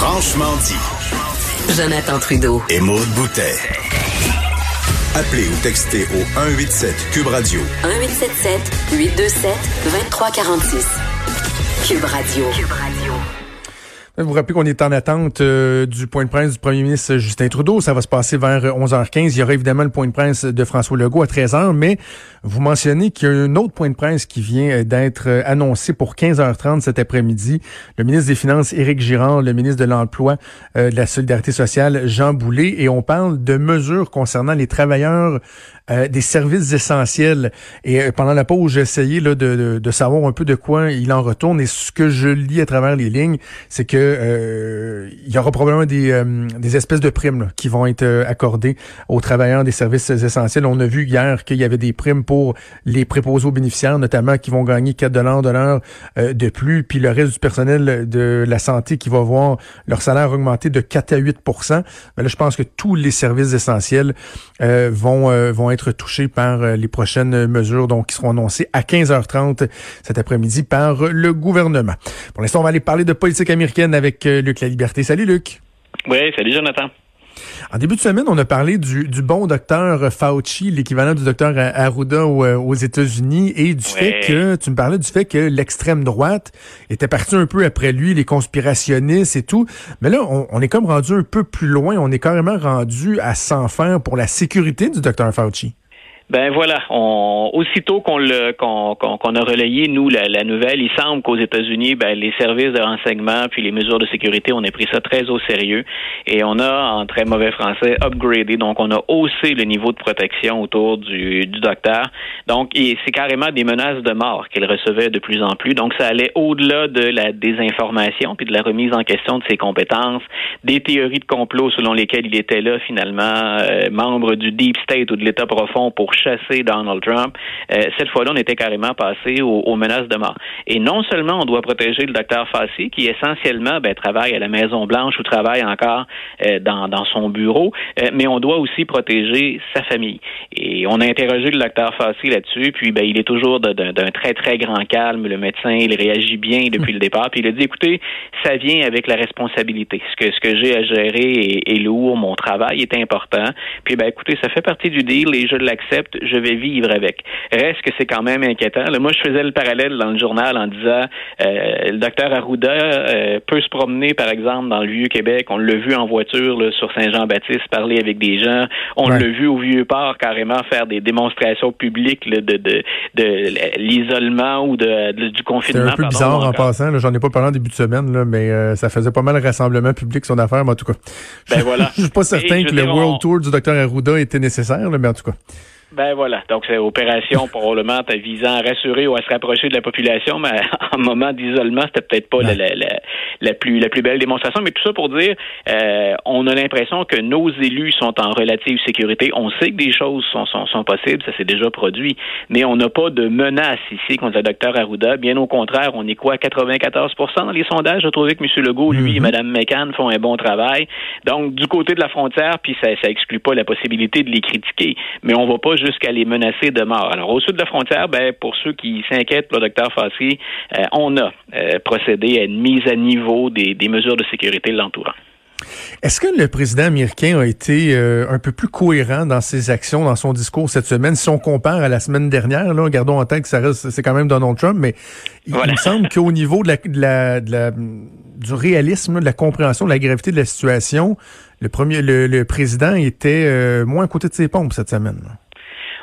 Franchement dit. Jonathan Trudeau. Et Maude Boutet. Appelez ou textez au 187 Cube Radio. 1877 827 2346. Cube Radio. Cube Radio. Vous vous rappelez qu'on est en attente euh, du point de presse du premier ministre Justin Trudeau. Ça va se passer vers 11h15. Il y aura évidemment le point de presse de François Legault à 13h, mais vous mentionnez qu'il y a un autre point de presse qui vient euh, d'être euh, annoncé pour 15h30 cet après-midi. Le ministre des Finances, Éric Girard, le ministre de l'Emploi, de la Solidarité sociale, Jean Boulet, et on parle de mesures concernant les travailleurs des services essentiels. Et pendant la pause, j'ai essayé là, de, de, savoir un peu de quoi il en retourne. Et ce que je lis à travers les lignes, c'est que euh, il y aura probablement des, euh, des espèces de primes qui vont être euh, accordées aux travailleurs des services essentiels. On a vu hier qu'il y avait des primes pour les préposés aux bénéficiaires, notamment qui vont gagner 4 dollars de l'heure de plus, puis le reste du personnel de la santé qui va voir leur salaire augmenter de 4 à 8 Mais là, je pense que tous les services essentiels vont vont être touchés par les prochaines mesures donc qui seront annoncées à 15h30 cet après-midi par le gouvernement. Pour l'instant, on va aller parler de politique américaine avec euh, Luc La Liberté. Salut Luc. Oui, salut Jonathan. En début de semaine, on a parlé du, bon docteur Fauci, l'équivalent du docteur Arruda euh, aux, États-Unis, et du fait que, tu me parlais du fait que l'extrême droite était partie un peu après lui, les conspirationnistes et tout. Mais là, on, on est comme rendu un peu plus loin. On est carrément rendu à s'en faire pour la sécurité du docteur Fauci. Ben voilà, on, aussitôt qu'on qu'on a relayé nous la, la, nouvelle, il semble qu'aux États-Unis, ben, les services de renseignement puis les mesures de sécurité, on a pris ça très au sérieux et on a en très mauvais français upgradé, donc on a haussé le niveau de protection autour du, du docteur. Donc c'est carrément des menaces de mort qu'il recevait de plus en plus. Donc ça allait au-delà de la désinformation puis de la remise en question de ses compétences, des théories de complot selon lesquelles il était là finalement euh, membre du deep state ou de l'État profond pour chasser Donald Trump. Euh, cette fois-là, on était carrément passé aux, menaces de mort. Et non seulement on doit protéger le docteur Fassi, qui essentiellement ben, travaille à la Maison Blanche ou travaille encore euh, dans, dans, son bureau, euh, mais on doit aussi protéger sa famille. Et on a interrogé le docteur Fassi là-dessus, puis ben, il est toujours d'un très très grand calme. Le médecin, il réagit bien depuis le départ, puis il a dit écoutez, ça vient avec la responsabilité. Ce que ce que j'ai à gérer est, est lourd, mon travail est important. Puis ben écoutez, ça fait partie du deal et je l'accepte je vais vivre avec. Reste que c'est quand même inquiétant. moi, je faisais le parallèle dans le journal en disant euh, le docteur Arruda euh, peut se promener, par exemple, dans le Vieux-Québec. On l'a vu en voiture sur Saint-Jean-Baptiste parler avec des gens. On l'a vu au Vieux-Port carrément faire des démonstrations publiques de, de, de l'isolement ou de, du confinement. C'est un peu bizarre en passant. J'en ai pas parlé en début de semaine, là, mais euh, ça faisait pas mal de rassemblement public son affaire, mais en tout cas. Ben voilà. je suis pas certain que le World Tour du docteur Arruda était nécessaire, mais en tout cas. Ben voilà. Donc, c'est opération probablement visant à rassurer ou à se rapprocher de la population, mais en moment d'isolement, c'était peut-être pas la, la, la, plus la plus belle démonstration. Mais tout ça pour dire, euh, on a l'impression que nos élus sont en relative sécurité. On sait que des choses sont, sont, sont possibles, ça s'est déjà produit, mais on n'a pas de menace ici contre le docteur Arruda. Bien au contraire, on est quoi, 94 dans les sondages? J'ai trouvé que M. Legault, lui et Mme McCann font un bon travail. Donc, du côté de la frontière, puis ça, ça exclut pas la possibilité de les critiquer, mais on va pas jusqu'à les menacer de mort. Alors, au sud de la frontière, ben, pour ceux qui s'inquiètent le docteur Fassi, euh, on a euh, procédé à une mise à niveau des, mesures de sécurité l'entourant. Est-ce que le président américain a été euh, un peu plus cohérent dans ses actions, dans son discours cette semaine, si on compare à la semaine dernière? Là, gardons en tête que ça reste, c'est quand même Donald Trump, mais il me semble qu'au niveau de la, de la, du réalisme, de la compréhension de la gravité de la situation, le premier, le, président était moins à côté de ses pompes cette semaine.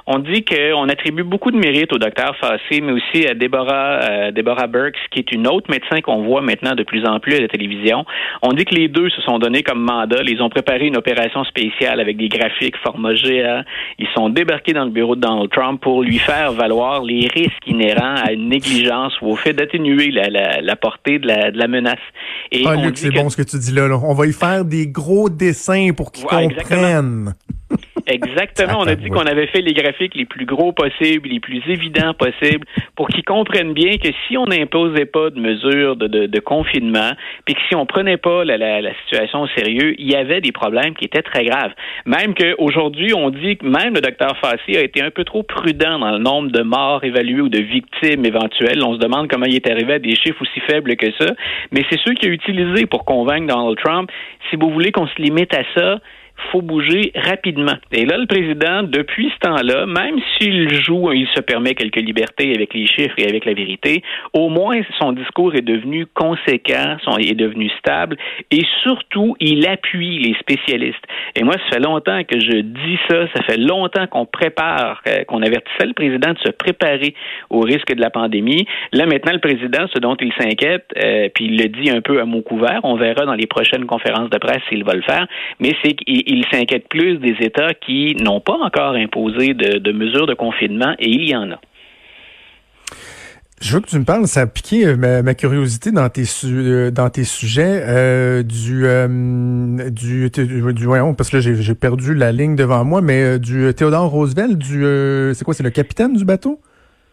On dit qu'on attribue beaucoup de mérite au docteur Fassé, mais aussi à Deborah, euh, Deborah Burks, qui est une autre médecin qu'on voit maintenant de plus en plus à la télévision. On dit que les deux se sont donnés comme mandat. Ils ont préparé une opération spéciale avec des graphiques format géant. Ils sont débarqués dans le bureau de Donald Trump pour lui faire valoir les risques inhérents à une négligence ou au fait d'atténuer la, la, la, portée de la, de la menace. Et ah, Luc, c'est bon ce que tu dis là, On va y faire des gros dessins pour qu'ils comprennent. Exactement. On a dit qu'on avait fait les graphiques les plus gros possibles, les plus évidents possibles, pour qu'ils comprennent bien que si on n'imposait pas de mesures de, de, de, confinement, puis que si on prenait pas la, la, la, situation au sérieux, il y avait des problèmes qui étaient très graves. Même qu'aujourd'hui, on dit que même le docteur Fassi a été un peu trop prudent dans le nombre de morts évalués ou de victimes éventuelles. On se demande comment il est arrivé à des chiffres aussi faibles que ça. Mais c'est ceux qu'il a utilisés pour convaincre Donald Trump. Si vous voulez qu'on se limite à ça, faut bouger rapidement. Et là, le président, depuis ce temps-là, même s'il joue, il se permet quelques libertés avec les chiffres et avec la vérité, au moins son discours est devenu conséquent, son, est devenu stable et surtout, il appuie les spécialistes. Et moi, ça fait longtemps que je dis ça, ça fait longtemps qu'on prépare, euh, qu'on avertissait le président de se préparer au risque de la pandémie. Là, maintenant, le président, ce dont il s'inquiète, euh, puis il le dit un peu à mot couvert, on verra dans les prochaines conférences de presse s'il va le faire, mais c'est qu'il il s'inquiète plus des États qui n'ont pas encore imposé de, mesures de confinement, et il y en a. Je veux que tu me parles, ça a piqué euh, ma, curiosité dans tes euh, dans tes sujets euh, du du, du, parce que j'ai perdu la ligne devant moi, mais du Théodore Roosevelt, du c'est quoi, c'est le capitaine du bateau?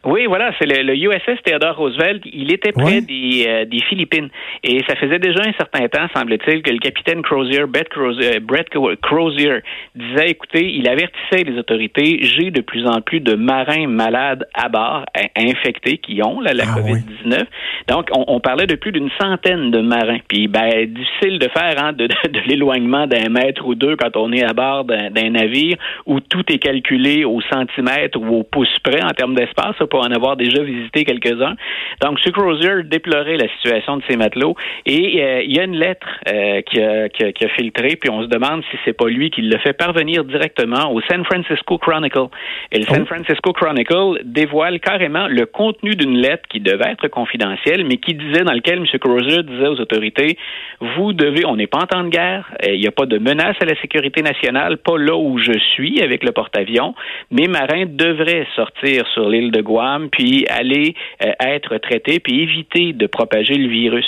Oui, voilà, c'est le, USS Theodore Roosevelt. Il était près des, euh, des, Philippines. Et ça faisait déjà un certain temps, semble-t-il, que le capitaine Crozier, Brett Crozier, Brett Crozier, disait, écoutez, il avertissait les autorités, j'ai de plus en plus de marins malades à bord, infectés, qui ont la ah COVID-19. Donc, on, on, parlait de plus d'une centaine de marins. Puis, ben, difficile de faire hein, de, de, de l'éloignement d'un mètre ou deux quand on est à bord d'un navire où tout est calculé au centimètre ou au pouce près en termes d'espace pour en avoir déjà visité quelques-uns. Donc, M. Crozier déplorait la situation de ces matelots et euh, il y a une lettre euh, qui, a, qui, a, qui, a, filtré, puis on se demande si c'est pas lui qui le fait parvenir directement au San Francisco Chronicle. Et le San oh. Francisco Chronicle dévoile carrément le contenu d'une lettre qui devait être confidentielle, mais qui disait, dans lequel M. Crozier disait aux autorités, vous devez, on n'est pas en temps de guerre, euh, il n'y a pas de menace à la sécurité nationale, pas là où je suis avec le porte-avions, mes marins devraient sortir sur l'île de Guam puis aller euh, être traité, puis éviter de propager le virus.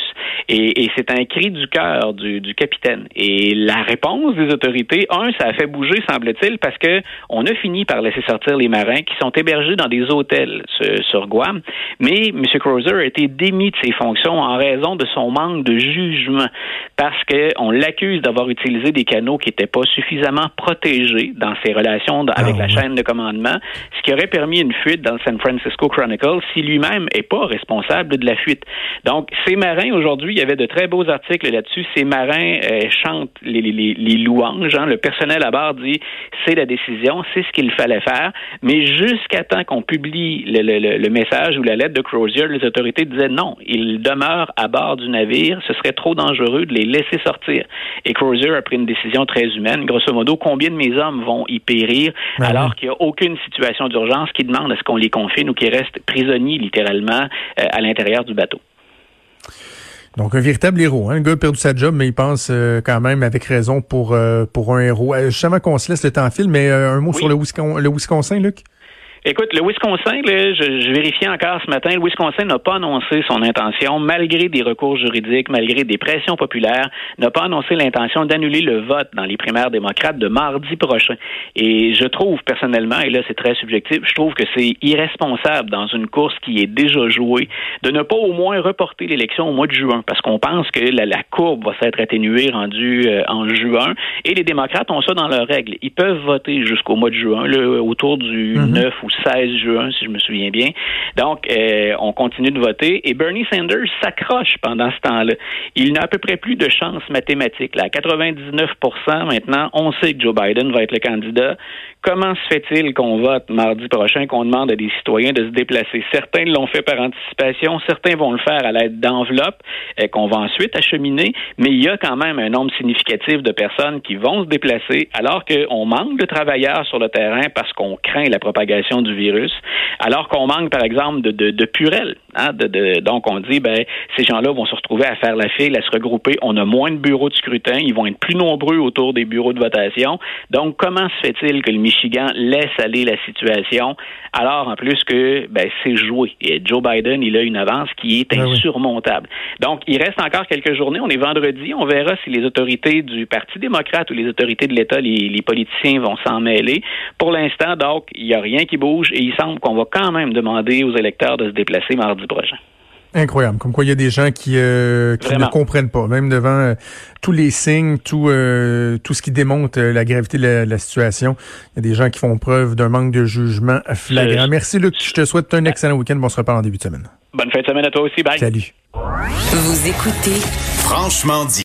Et, c'est un cri du cœur du, capitaine. Et la réponse des autorités, un, ça a fait bouger, semble-t-il, parce que on a fini par laisser sortir les marins qui sont hébergés dans des hôtels sur, Guam. Mais M. Crozer a été démis de ses fonctions en raison de son manque de jugement, parce qu'on l'accuse d'avoir utilisé des canaux qui n'étaient pas suffisamment protégés dans ses relations avec ah, la chaîne de commandement, ce qui aurait permis une fuite dans le San Francisco Francisco Chronicle si lui-même n'est pas responsable de la fuite. Donc, ces marins, aujourd'hui, il y avait de très beaux articles là-dessus. Ces marins euh, chantent les, les, les louanges. Hein. Le personnel à bord dit c'est la décision, c'est ce qu'il fallait faire. Mais jusqu'à temps qu'on publie le, le, le, message ou la lettre de Crozier, les autorités disaient non, ils demeurent à bord du navire. Ce serait trop dangereux de les laisser sortir. Et Crozier a pris une décision très humaine. Grosso modo, combien de mes hommes vont y périr ben alors qu'il n'y a aucune situation d'urgence qui demande à ce qu'on les confine qui reste prisonnier littéralement euh, à l'intérieur du bateau. Donc un véritable héros, hein? un gars a perdu sa job, mais il pense euh, quand même avec raison pour euh, pour un héros. justement qu'on se laisse le temps fil, mais un mot sur le, Wisconsin, le Wisconsin, Luc? Écoute, le Wisconsin, là, je, je vérifiais encore ce matin, le Wisconsin n'a pas annoncé son intention, malgré des recours juridiques, malgré des pressions populaires, n'a pas annoncé l'intention d'annuler le vote dans les primaires démocrates de mardi prochain. Et je trouve personnellement, et là c'est très subjectif, je trouve que c'est irresponsable dans une course qui est déjà jouée de ne pas au moins reporter l'élection au mois de juin, parce qu'on pense que la, la courbe va s'être atténuée rendue euh, en juin. Et les démocrates ont ça dans leurs règles. Ils peuvent voter jusqu'au mois de juin, là, autour du 9 mm-hmm. ou 16 juin, si je me souviens bien. Donc, euh, on continue de voter et Bernie Sanders s'accroche pendant ce temps-là. Il n'a à peu près plus de chance mathématique. Là. À 99% maintenant, on sait que Joe Biden va être le candidat. Comment se fait-il qu'on vote mardi prochain, qu'on demande à des citoyens de se déplacer? Certains l'ont fait par anticipation, certains vont le faire à l'aide d'enveloppes euh, qu'on va ensuite acheminer, mais il y a quand même un nombre significatif de personnes qui vont se déplacer alors qu'on manque de travailleurs sur le terrain parce qu'on craint la propagation du virus, alors qu'on manque, par exemple, de, de, de Purel. Hein, de, donc, on dit, ben, ces gens-là vont se retrouver à faire la file, à se regrouper. On a moins de bureaux de scrutin. Ils vont être plus nombreux autour des bureaux de votation. Donc, comment se fait-il que le Michigan laisse aller la situation alors, en plus que, ben, c'est joué? Et Joe Biden, il a une avance qui est ben insurmontable. Donc, il reste encore quelques journées. On est vendredi. On verra si les autorités du Parti démocrate ou les autorités de l'État, les, les politiciens vont s'en mêler. Pour l'instant, donc, il n'y a rien qui bouge et il semble qu'on va quand même demander aux électeurs de se déplacer mardi Incroyable. Comme quoi, il y a des gens qui, euh, qui ne comprennent pas, même devant euh, tous les signes, tout, euh, tout ce qui démontre la gravité de la, situation. Il y a des gens qui font preuve d'un manque de jugement flagrant. Merci, Luc. Je te souhaite un excellent week-end. On se reparle en début de semaine. Bonne fin de semaine à toi aussi. Bye. Salut. Vous écoutez Franchement dit.